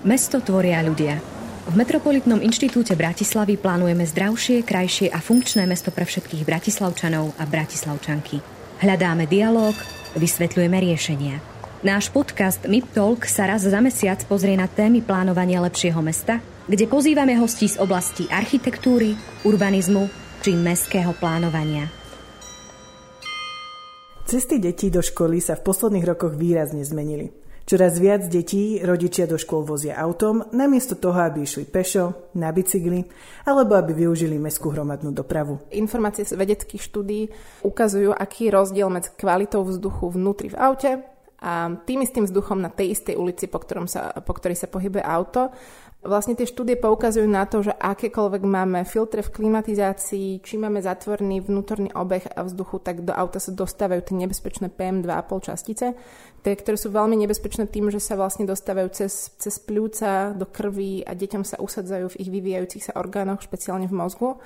Mesto tvoria ľudia. V Metropolitnom inštitúte Bratislavy plánujeme zdravšie, krajšie a funkčné mesto pre všetkých bratislavčanov a bratislavčanky. Hľadáme dialog, vysvetľujeme riešenia. Náš podcast MIP Talk sa raz za mesiac pozrie na témy plánovania lepšieho mesta, kde pozývame hostí z oblasti architektúry, urbanizmu či mestského plánovania. Cesty detí do školy sa v posledných rokoch výrazne zmenili. Čoraz viac detí rodičia do škôl vozia autom, namiesto toho, aby išli pešo, na bicykli, alebo aby využili mestskú hromadnú dopravu. Informácie z vedeckých štúdí ukazujú, aký je rozdiel medzi kvalitou vzduchu vnútri v aute a tým istým vzduchom na tej istej ulici, po, ktorom sa, po ktorej sa pohybuje auto Vlastne tie štúdie poukazujú na to, že akékoľvek máme filtre v klimatizácii, či máme zatvorený vnútorný obeh a vzduchu, tak do auta sa dostávajú tie nebezpečné PM2,5 častice, tie, ktoré sú veľmi nebezpečné tým, že sa vlastne dostávajú cez, cez pľúca do krvi a deťom sa usadzajú v ich vyvíjajúcich sa orgánoch, špeciálne v mozgu.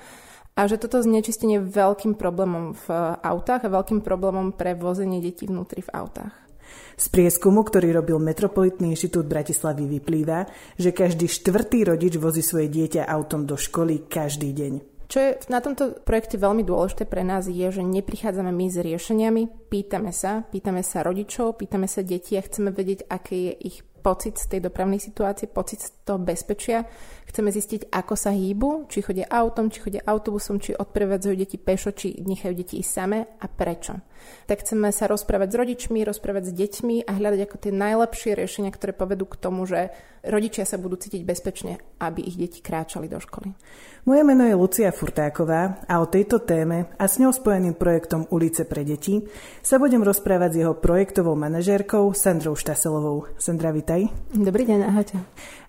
A že toto znečistenie je veľkým problémom v autách a veľkým problémom pre vozenie detí vnútri v autách. Z prieskumu, ktorý robil Metropolitný inštitút Bratislavy, vyplýva, že každý štvrtý rodič vozí svoje dieťa autom do školy každý deň. Čo je na tomto projekte veľmi dôležité pre nás je, že neprichádzame my s riešeniami, pýtame sa, pýtame sa rodičov, pýtame sa detí a chceme vedieť, aký je ich pocit z tej dopravnej situácie, pocit z toho bezpečia. Chceme zistiť, ako sa hýbu, či chodia autom, či chodia autobusom, či odprevádzajú deti pešo, či nechajú deti ísť same a prečo. Tak chceme sa rozprávať s rodičmi, rozprávať s deťmi a hľadať ako tie najlepšie riešenia, ktoré povedú k tomu, že rodičia sa budú cítiť bezpečne, aby ich deti kráčali do školy. Moje meno je Lucia Furtáková a o tejto téme a s ňou spojeným projektom Ulice pre deti sa budem rozprávať s jeho projektovou manažérkou Sandrou Štaselovou. Sandra, vitaj. Dobrý deň, ahojte.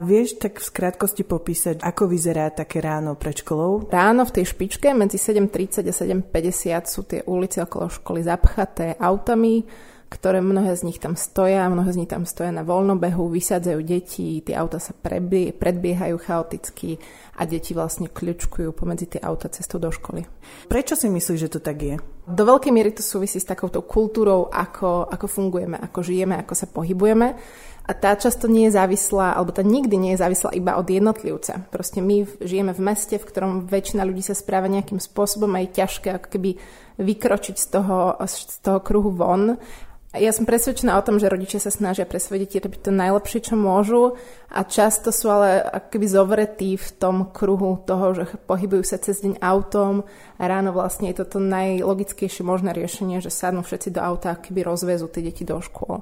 Vieš tak v skrátkosti popísať, ako vyzerá také ráno pred školou? Ráno v tej špičke medzi 7.30 a 7.50 sú tie ulice okolo školy zapchaté autami, ktoré mnohé z nich tam stoja, mnohé z nich tam stoja na voľnobehu, vysádzajú deti, tie auta sa prebie, predbiehajú chaoticky a deti vlastne kľučkujú pomedzi tie auta cestou do školy. Prečo si myslíš, že to tak je? Do veľkej miery to súvisí s takouto kultúrou, ako, ako fungujeme, ako žijeme, ako sa pohybujeme. A tá často nie je závislá, alebo tá nikdy nie je závislá iba od jednotlivca. Proste my žijeme v meste, v ktorom väčšina ľudí sa správa nejakým spôsobom a je ťažké ako keby vykročiť z toho, z toho kruhu von ja som presvedčená o tom, že rodičia sa snažia pre svoje deti robiť to najlepšie, čo môžu a často sú ale akoby zovretí v tom kruhu toho, že pohybujú sa cez deň autom a ráno vlastne je to to najlogickejšie možné riešenie, že sadnú všetci do auta a keby rozvezú tie deti do škôl.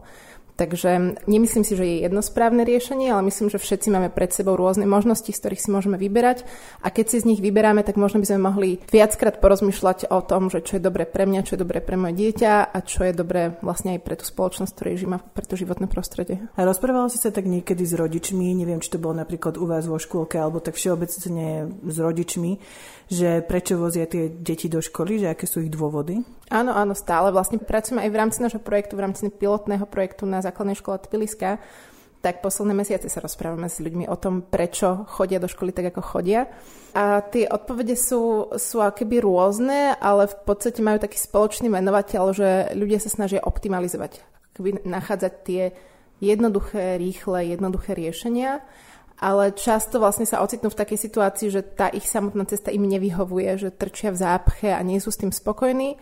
Takže nemyslím si, že je jedno správne riešenie, ale myslím, že všetci máme pred sebou rôzne možnosti, z ktorých si môžeme vyberať. A keď si z nich vyberáme, tak možno by sme mohli viackrát porozmýšľať o tom, že čo je dobré pre mňa, čo je dobré pre moje dieťa a čo je dobré vlastne aj pre tú spoločnosť, ktorej žijeme, pre to životné prostredie. A rozprával si sa tak niekedy s rodičmi, neviem, či to bolo napríklad u vás vo škôlke alebo tak všeobecne s rodičmi, že prečo vozia tie deti do školy, že aké sú ich dôvody? Áno, áno, stále. Vlastne pracujeme aj v rámci nášho projektu, v rámci pilotného projektu na základnej škole Tbiliska, tak posledné mesiace sa rozprávame s ľuďmi o tom, prečo chodia do školy tak, ako chodia. A tie odpovede sú, sú akéby rôzne, ale v podstate majú taký spoločný menovateľ, že ľudia sa snažia optimalizovať, akoby nachádzať tie jednoduché, rýchle, jednoduché riešenia ale často vlastne sa ocitnú v takej situácii, že tá ich samotná cesta im nevyhovuje, že trčia v zápche a nie sú s tým spokojní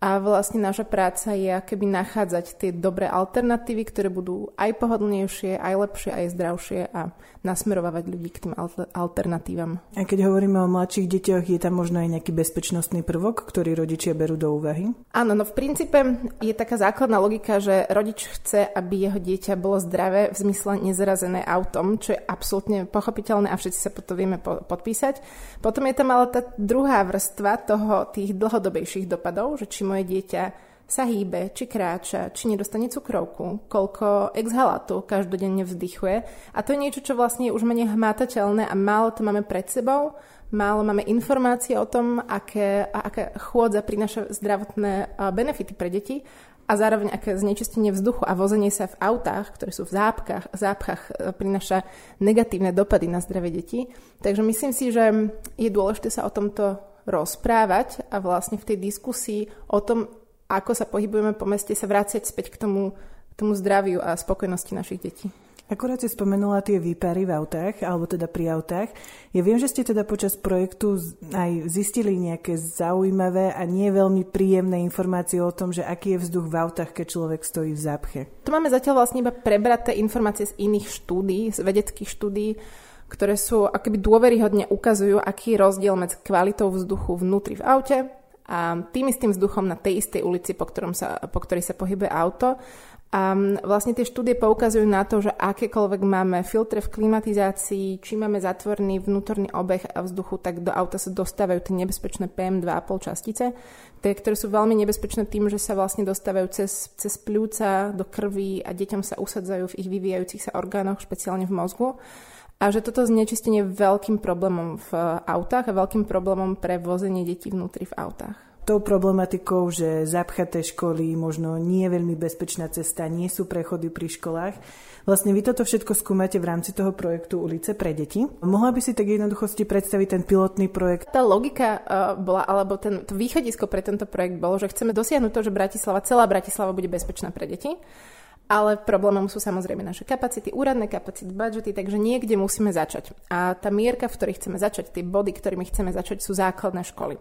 a vlastne naša práca je keby nachádzať tie dobré alternatívy, ktoré budú aj pohodlnejšie, aj lepšie, aj zdravšie a nasmerovať ľudí k tým alternatívam. A keď hovoríme o mladších deťoch, je tam možno aj nejaký bezpečnostný prvok, ktorý rodičia berú do úvahy? Áno, no v princípe je taká základná logika, že rodič chce, aby jeho dieťa bolo zdravé v zmysle nezrazené autom, čo je absolútne pochopiteľné a všetci sa po to vieme podpísať. Potom je tam ale tá druhá vrstva toho, tých dlhodobejších dopadov, že či moje dieťa sa hýbe, či kráča, či nedostane cukrovku, koľko exhalátu každodenne vzdychuje. A to je niečo, čo vlastne je už menej hmatateľné a málo to máme pred sebou, málo máme informácie o tom, aké, aké chôdza prináša zdravotné benefity pre deti a zároveň aké znečistenie vzduchu a vozenie sa v autách, ktoré sú v zápkach, zápchách, e, prináša negatívne dopady na zdravie detí. Takže myslím si, že je dôležité sa o tomto rozprávať a vlastne v tej diskusii o tom, ako sa pohybujeme po meste, sa vrácať späť k tomu, k tomu zdraviu a spokojnosti našich detí. Akurát si spomenula tie výpary v autách, alebo teda pri autách. Ja viem, že ste teda počas projektu aj zistili nejaké zaujímavé a nie veľmi príjemné informácie o tom, že aký je vzduch v autách, keď človek stojí v zápche. Tu máme zatiaľ vlastne iba prebraté informácie z iných štúdí, z vedeckých štúdí, ktoré sú akoby dôveryhodne ukazujú, aký je rozdiel medzi kvalitou vzduchu vnútri v aute a tým istým vzduchom na tej istej ulici, po, ktorom sa, po ktorej sa pohybuje auto a vlastne tie štúdie poukazujú na to, že akékoľvek máme filtre v klimatizácii, či máme zatvorný vnútorný obeh a vzduchu, tak do auta sa dostávajú tie nebezpečné PM2,5 častice, tie, ktoré sú veľmi nebezpečné tým, že sa vlastne dostávajú cez, cez pľúca do krvi a deťom sa usadzajú v ich vyvíjajúcich sa orgánoch, špeciálne v mozgu. A že toto znečistenie je veľkým problémom v autách a veľkým problémom pre vozenie detí vnútri v autách tou problematikou, že zapchaté školy, možno nie veľmi bezpečná cesta, nie sú prechody pri školách. Vlastne vy toto všetko skúmate v rámci toho projektu Ulice pre deti. Mohla by si tak jednoduchosti predstaviť ten pilotný projekt? Tá logika uh, bola, alebo ten, to východisko pre tento projekt bolo, že chceme dosiahnuť to, že Bratislava, celá Bratislava bude bezpečná pre deti ale problémom sú samozrejme naše kapacity, úradné kapacity, budžety, takže niekde musíme začať. A tá mierka, v ktorej chceme začať, tie body, ktorými chceme začať, sú základné školy.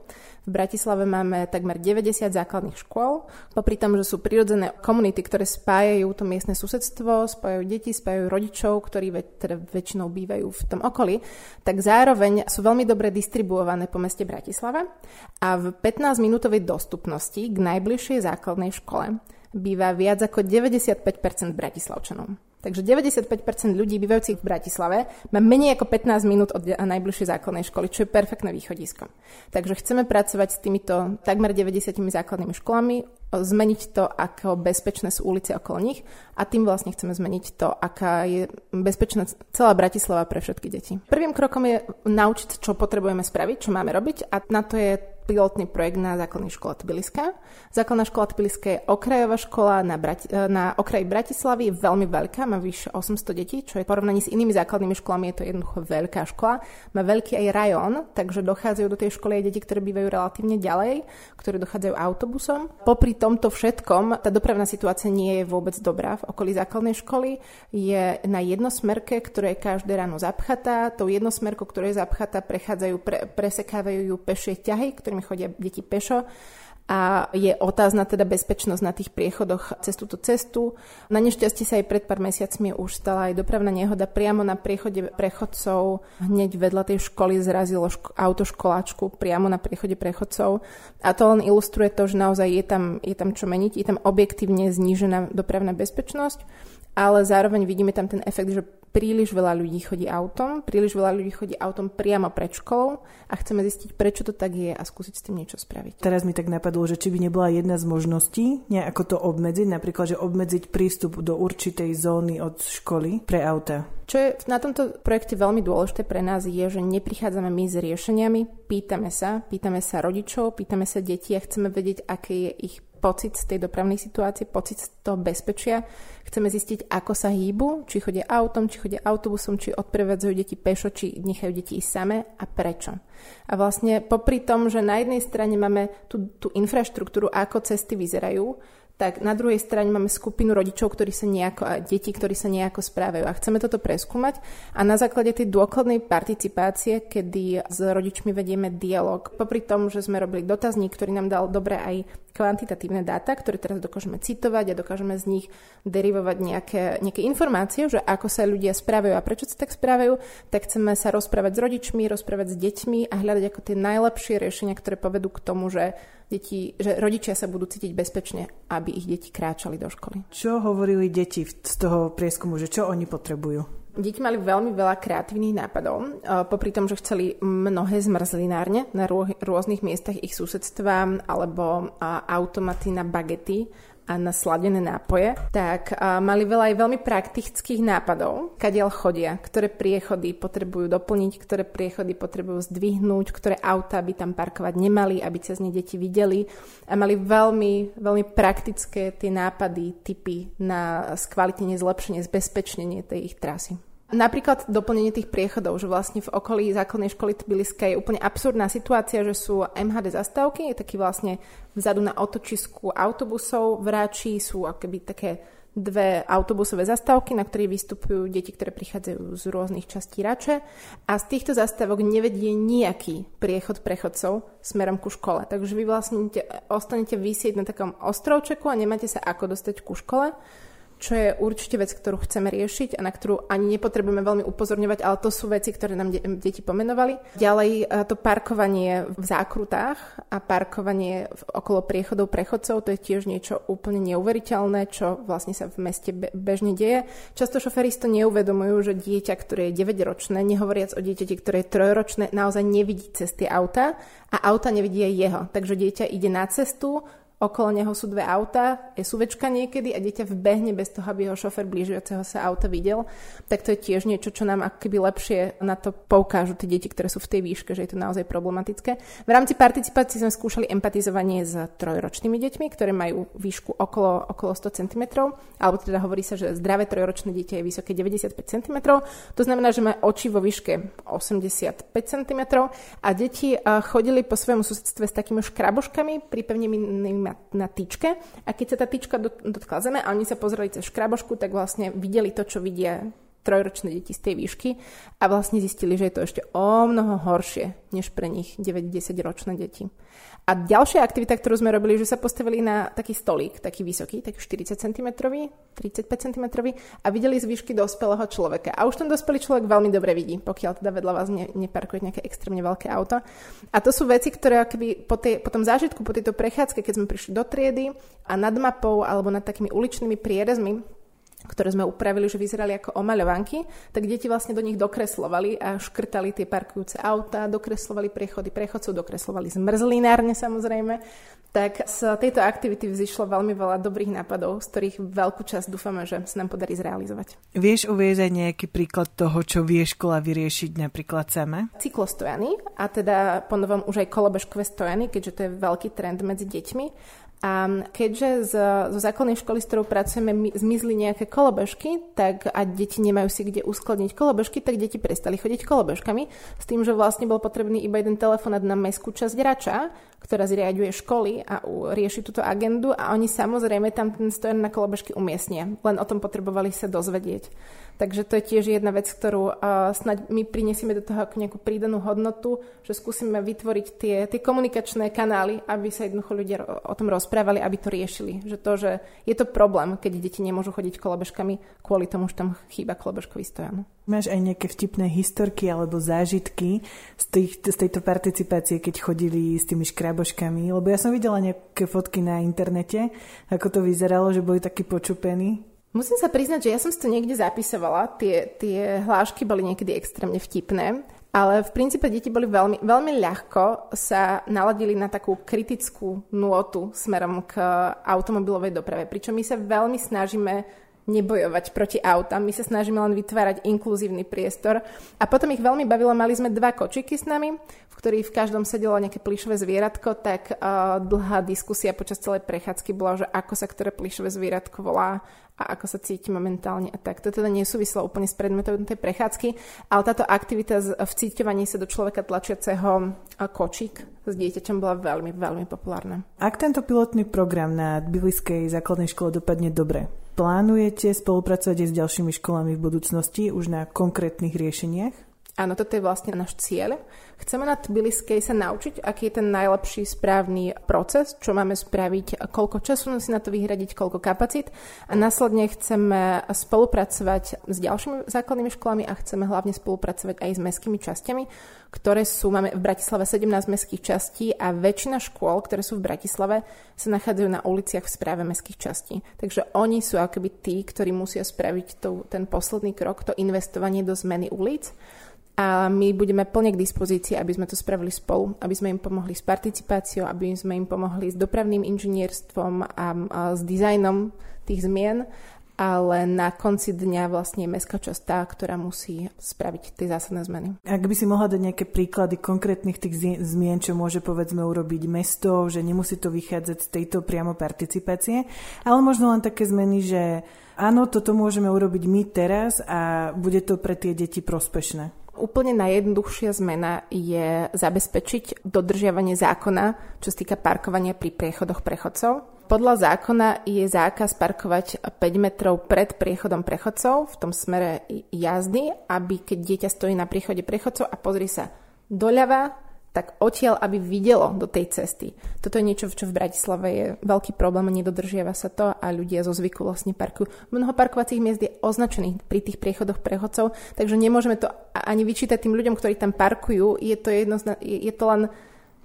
V Bratislave máme takmer 90 základných škôl, popri tom, že sú prirodzené komunity, ktoré spájajú to miestne susedstvo, spájajú deti, spájajú rodičov, ktorí ve, teda väčšinou bývajú v tom okolí, tak zároveň sú veľmi dobre distribuované po meste Bratislava a v 15-minútovej dostupnosti k najbližšej základnej škole býva viac ako 95% Bratislavčanov. Takže 95% ľudí bývajúcich v Bratislave má menej ako 15 minút od najbližšej základnej školy, čo je perfektné východisko. Takže chceme pracovať s týmito takmer 90 základnými školami, zmeniť to, ako bezpečné sú ulice okolo nich a tým vlastne chceme zmeniť to, aká je bezpečná celá Bratislava pre všetky deti. Prvým krokom je naučiť, čo potrebujeme spraviť, čo máme robiť a na to je pilotný projekt na základnej škole Tbiliska. Základná škola Tbiliska je okrajová škola na, Brati- na okraji Bratislavy, je veľmi veľká, má vyše 800 detí, čo je v porovnaní s inými základnými školami, je to jednoducho veľká škola. Má veľký aj rajón, takže dochádzajú do tej školy aj deti, ktoré bývajú relatívne ďalej, ktoré dochádzajú autobusom. Popri tomto všetkom, tá dopravná situácia nie je vôbec dobrá v okolí základnej školy. Je na jednosmerke, ktorá je každé ráno zapchatá. Tou jednosmerkou, ktorá je zapchatá, prechádzajú, pre, presekávajú ju pešie ťahy, ktorými ktorými chodia deti pešo a je otázna teda bezpečnosť na tých priechodoch cez túto cestu. Na nešťastie sa aj pred pár mesiacmi už stala aj dopravná nehoda priamo na priechode prechodcov. Hneď vedľa tej školy zrazilo ško- autoškoláčku priamo na priechode prechodcov. A to len ilustruje to, že naozaj je tam, je tam čo meniť, je tam objektívne znížená dopravná bezpečnosť ale zároveň vidíme tam ten efekt, že príliš veľa ľudí chodí autom, príliš veľa ľudí chodí autom priamo pred školou a chceme zistiť, prečo to tak je a skúsiť s tým niečo spraviť. Teraz mi tak napadlo, že či by nebola jedna z možností nejako to obmedziť, napríklad, že obmedziť prístup do určitej zóny od školy pre auta. Čo je na tomto projekte veľmi dôležité pre nás je, že neprichádzame my s riešeniami, pýtame sa, pýtame sa rodičov, pýtame sa detí a chceme vedieť, aké je ich pocit z tej dopravnej situácie, pocit z toho bezpečia. Chceme zistiť, ako sa hýbu, či chodia autom, či chodia autobusom, či odprevádzajú deti pešo, či nechajú deti ísť same a prečo. A vlastne popri tom, že na jednej strane máme tú, tú infraštruktúru, ako cesty vyzerajú, tak na druhej strane máme skupinu rodičov, ktorí sa nejako, a detí, ktorí sa nejako správajú. A chceme toto preskúmať a na základe tej dôkladnej participácie, kedy s rodičmi vedieme dialog, popri tom, že sme robili dotazník, ktorý nám dal dobre aj kvantitatívne dáta, ktoré teraz dokážeme citovať a dokážeme z nich derivovať nejaké, nejaké informácie, že ako sa ľudia správajú a prečo sa tak správajú, tak chceme sa rozprávať s rodičmi, rozprávať s deťmi a hľadať ako tie najlepšie riešenia, ktoré povedú k tomu, že deti, že rodičia sa budú cítiť bezpečne, aby ich deti kráčali do školy. Čo hovorili deti z toho prieskumu, že čo oni potrebujú? Deti mali veľmi veľa kreatívnych nápadov, popri tom, že chceli mnohé zmrzlinárne na rôznych miestach ich susedstva alebo automaty na bagety a na sladené nápoje, tak mali veľa aj veľmi praktických nápadov, kadiaľ chodia, ktoré priechody potrebujú doplniť, ktoré priechody potrebujú zdvihnúť, ktoré auta by tam parkovať nemali, aby cez ne deti videli a mali veľmi, veľmi praktické tie nápady, typy na skvalitnenie, zlepšenie, zbezpečnenie tej ich trasy. Napríklad doplnenie tých priechodov, že vlastne v okolí základnej školy Tbiliska je úplne absurdná situácia, že sú MHD zastávky, je taký vlastne vzadu na otočisku autobusov, v Ráči sú akoby také dve autobusové zastávky, na ktorých vystupujú deti, ktoré prichádzajú z rôznych častí Rače a z týchto zastávok nevedie nejaký priechod prechodcov smerom ku škole. Takže vy vlastne ostanete vysieť na takom ostrovčeku a nemáte sa ako dostať ku škole čo je určite vec, ktorú chceme riešiť a na ktorú ani nepotrebujeme veľmi upozorňovať, ale to sú veci, ktoré nám de- deti pomenovali. Ďalej e, to parkovanie v zákrutách a parkovanie v, okolo priechodov prechodcov, to je tiež niečo úplne neuveriteľné, čo vlastne sa v meste be- bežne deje. Často šoféry to neuvedomujú, že dieťa, ktoré je 9-ročné, nehovoriac o dieťati, ktoré je 3-ročné, naozaj nevidí cez tie auta a auta nevidí aj jeho. Takže dieťa ide na cestu, okolo neho sú dve auta, je súvečka niekedy a dieťa vbehne bez toho, aby ho šofer blížiaceho sa auta videl, tak to je tiež niečo, čo nám akoby lepšie na to poukážu tie deti, ktoré sú v tej výške, že je to naozaj problematické. V rámci participácie sme skúšali empatizovanie s trojročnými deťmi, ktoré majú výšku okolo, okolo 100 cm, alebo teda hovorí sa, že zdravé trojročné dieťa je vysoké 95 cm, to znamená, že má oči vo výške 85 cm a deti chodili po svojom susedstve s takými škraboškami pripevnenými na, na tyčke a keď sa tá tyčka dotkla zeme a oni sa pozreli cez škrabošku, tak vlastne videli to, čo vidia trojročné deti z tej výšky a vlastne zistili, že je to ešte o mnoho horšie, než pre nich 9-10 ročné deti. A ďalšia aktivita, ktorú sme robili, že sa postavili na taký stolík, taký vysoký, taký 40 cm, 35 cm a videli z výšky dospelého človeka. A už ten dospelý človek veľmi dobre vidí, pokiaľ teda vedľa vás ne, neparkuje nejaké extrémne veľké auto. A to sú veci, ktoré akoby po, tej, po tom zážitku, po tejto prechádzke, keď sme prišli do triedy a nad mapou alebo nad takými uličnými prierezmi ktoré sme upravili, že vyzerali ako omaľovanky, tak deti vlastne do nich dokreslovali a škrtali tie parkujúce auta, dokreslovali priechody prechodcov, dokreslovali zmrzlinárne samozrejme. Tak z tejto aktivity vzýšlo veľmi veľa dobrých nápadov, z ktorých veľkú časť dúfame, že sa nám podarí zrealizovať. Vieš uvieť aj nejaký príklad toho, čo vie škola vyriešiť napríklad sama? Cyklostojany a teda ponovom už aj kolobežkové stojany, keďže to je veľký trend medzi deťmi. A keďže z, zo základnej školy, s ktorou pracujeme, zmizli nejaké kolobežky, tak a deti nemajú si kde uskladniť kolobežky, tak deti prestali chodiť kolobežkami s tým, že vlastne bol potrebný iba jeden telefonát na mestskú časť Rača, ktorá zriaduje školy a rieši túto agendu a oni samozrejme tam ten stojan na kolobežky umiestnia. Len o tom potrebovali sa dozvedieť. Takže to je tiež jedna vec, ktorú uh, snaď my prinesieme do toho nejakú prídanú hodnotu, že skúsime vytvoriť tie, tie komunikačné kanály, aby sa jednoducho ľudia o tom rozprávali, aby to riešili. Že to, že je to problém, keď deti nemôžu chodiť kolobežkami kvôli tomu, že tam chýba kolobežkový stojan. Máš aj nejaké vtipné historky alebo zážitky z, tých, z tejto participácie, keď chodili s tými škraboškami? Lebo ja som videla nejaké fotky na internete, ako to vyzeralo, že boli takí počupení. Musím sa priznať, že ja som si to niekde zapisovala. Tie, tie hlášky boli niekedy extrémne vtipné. Ale v princípe deti boli veľmi, veľmi ľahko sa naladili na takú kritickú nôtu smerom k automobilovej doprave. Pričom my sa veľmi snažíme nebojovať proti autám. My sa snažíme len vytvárať inkluzívny priestor. A potom ich veľmi bavilo, mali sme dva kočiky s nami, v ktorých v každom sedelo nejaké plišové zvieratko, tak uh, dlhá diskusia počas celej prechádzky bola, že ako sa ktoré plišové zvieratko volá a ako sa cíti momentálne a tak. To teda nesúvislo úplne s predmetom tej prechádzky, ale táto aktivita v cíťovaní sa do človeka tlačiaceho kočík s dieťaťom bola veľmi, veľmi populárna. Ak tento pilotný program na Tbiliskej základnej škole dopadne dobre, plánujete spolupracovať aj s ďalšími školami v budúcnosti už na konkrétnych riešeniach? Áno, toto je vlastne náš cieľ. Chceme na Tbiliskej sa naučiť, aký je ten najlepší správny proces, čo máme spraviť, koľko času si na to vyhradiť, koľko kapacít a následne chceme spolupracovať s ďalšími základnými školami a chceme hlavne spolupracovať aj s mestskými časťami, ktoré sú, máme v Bratislave 17 mestských častí a väčšina škôl, ktoré sú v Bratislave, sa nachádzajú na uliciach v správe mestských častí. Takže oni sú akoby tí, ktorí musia spraviť to, ten posledný krok, to investovanie do zmeny ulic a my budeme plne k dispozícii, aby sme to spravili spolu, aby sme im pomohli s participáciou, aby sme im pomohli s dopravným inžinierstvom a, a s dizajnom tých zmien ale na konci dňa vlastne je mestská časť tá, ktorá musí spraviť tie zásadné zmeny. Ak by si mohla dať nejaké príklady konkrétnych tých zmien, čo môže povedzme urobiť mesto, že nemusí to vychádzať z tejto priamo participácie, ale možno len také zmeny, že áno, toto môžeme urobiť my teraz a bude to pre tie deti prospešné. Úplne najjednoduchšia zmena je zabezpečiť dodržiavanie zákona, čo sa týka parkovania pri priechodoch prechodcov. Podľa zákona je zákaz parkovať 5 metrov pred priechodom prechodcov v tom smere jazdy, aby keď dieťa stojí na príchode prechodcov a pozrie sa doľava, tak odtiaľ, aby videlo do tej cesty. Toto je niečo, čo v Bratislave je veľký problém, nedodržiava sa to a ľudia zo zvyku vlastne parkujú. Mnoho parkovacích miest je označených pri tých priechodoch prechodcov, takže nemôžeme to ani vyčítať tým ľuďom, ktorí tam parkujú. Je to, jednozna- je to len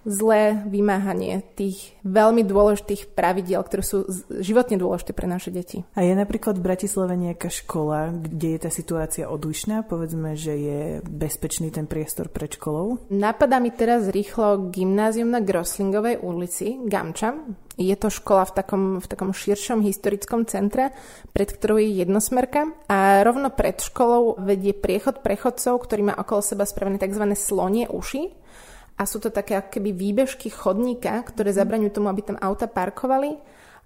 zlé vymáhanie tých veľmi dôležitých pravidiel, ktoré sú životne dôležité pre naše deti. A je napríklad v Bratislave nejaká škola, kde je tá situácia odlišná? Povedzme, že je bezpečný ten priestor pred školou? Napadá mi teraz rýchlo gymnázium na Groslingovej ulici, Gamča. Je to škola v takom, v takom širšom historickom centre, pred ktorou je jednosmerka a rovno pred školou vedie priechod prechodcov, ktorý má okolo seba spravené tzv. slonie uši a sú to také keby výbežky chodníka, ktoré mhm. zabraňujú tomu, aby tam auta parkovali.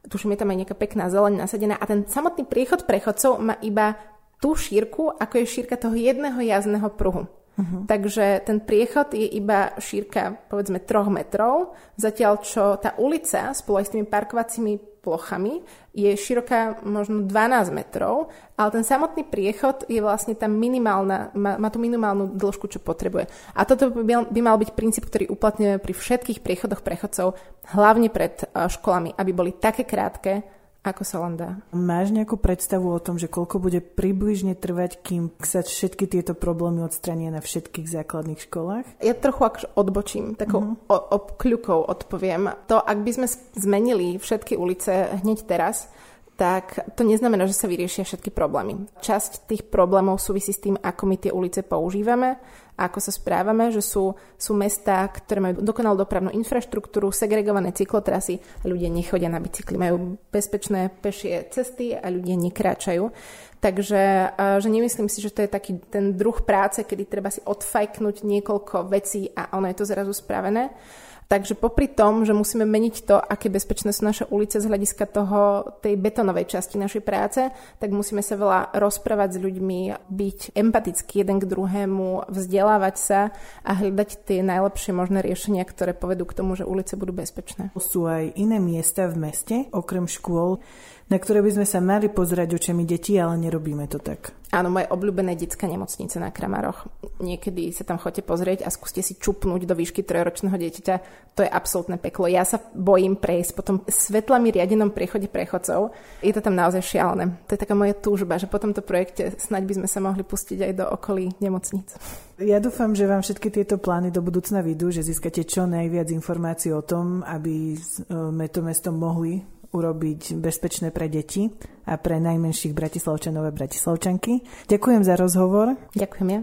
Tuším, je tam aj nejaká pekná zeleň nasadená a ten samotný priechod prechodcov má iba tú šírku, ako je šírka toho jedného jazdného pruhu. Uh-huh. Takže ten priechod je iba šírka povedzme 3 metrov, zatiaľ čo tá ulica spolu aj s tými parkovacími plochami je široká možno 12 metrov, ale ten samotný priechod je vlastne tá minimálna, má, má tú minimálnu dĺžku, čo potrebuje. A toto by, by mal byť princíp, ktorý uplatňujeme pri všetkých priechodoch prechodcov, hlavne pred eh, školami, aby boli také krátke, ako sa len dá. Máš nejakú predstavu o tom, že koľko bude približne trvať, kým sa všetky tieto problémy odstrania na všetkých základných školách? Ja trochu akože odbočím, takou uh-huh. obkľukou odpoviem. To, ak by sme zmenili všetky ulice hneď teraz, tak to neznamená, že sa vyriešia všetky problémy. Časť tých problémov súvisí s tým, ako my tie ulice používame, ako sa správame, že sú, sú mestá, ktoré majú dokonalú dopravnú infraštruktúru, segregované cyklotrasy a ľudia nechodia na bicykli, majú bezpečné pešie cesty a ľudia nekráčajú. Takže že nemyslím si, že to je taký ten druh práce, kedy treba si odfajknúť niekoľko vecí a ono je to zrazu spravené. Takže popri tom, že musíme meniť to, aké bezpečné sú naše ulice z hľadiska toho, tej betonovej časti našej práce, tak musíme sa veľa rozprávať s ľuďmi, byť empatický jeden k druhému, vzdelávať sa a hľadať tie najlepšie možné riešenia, ktoré povedú k tomu, že ulice budú bezpečné. Sú aj iné miesta v meste, okrem škôl, na ktoré by sme sa mali pozerať očami detí, ale nerobíme to tak. Áno, moje obľúbené detská nemocnice na Kramaroch. Niekedy sa tam chodte pozrieť a skúste si čupnúť do výšky trojročného dieťaťa. To je absolútne peklo. Ja sa bojím prejsť po tom svetlami riadenom priechode prechodcov. Je to tam naozaj šialené. To je taká moja túžba, že po tomto projekte snaď by sme sa mohli pustiť aj do okolí nemocnic. Ja dúfam, že vám všetky tieto plány do budúcna vidú, že získate čo najviac informácií o tom, aby sme to mesto mohli urobiť bezpečné pre deti a pre najmenších bratislavčanov a bratislavčanky. Ďakujem za rozhovor. Ďakujem ja.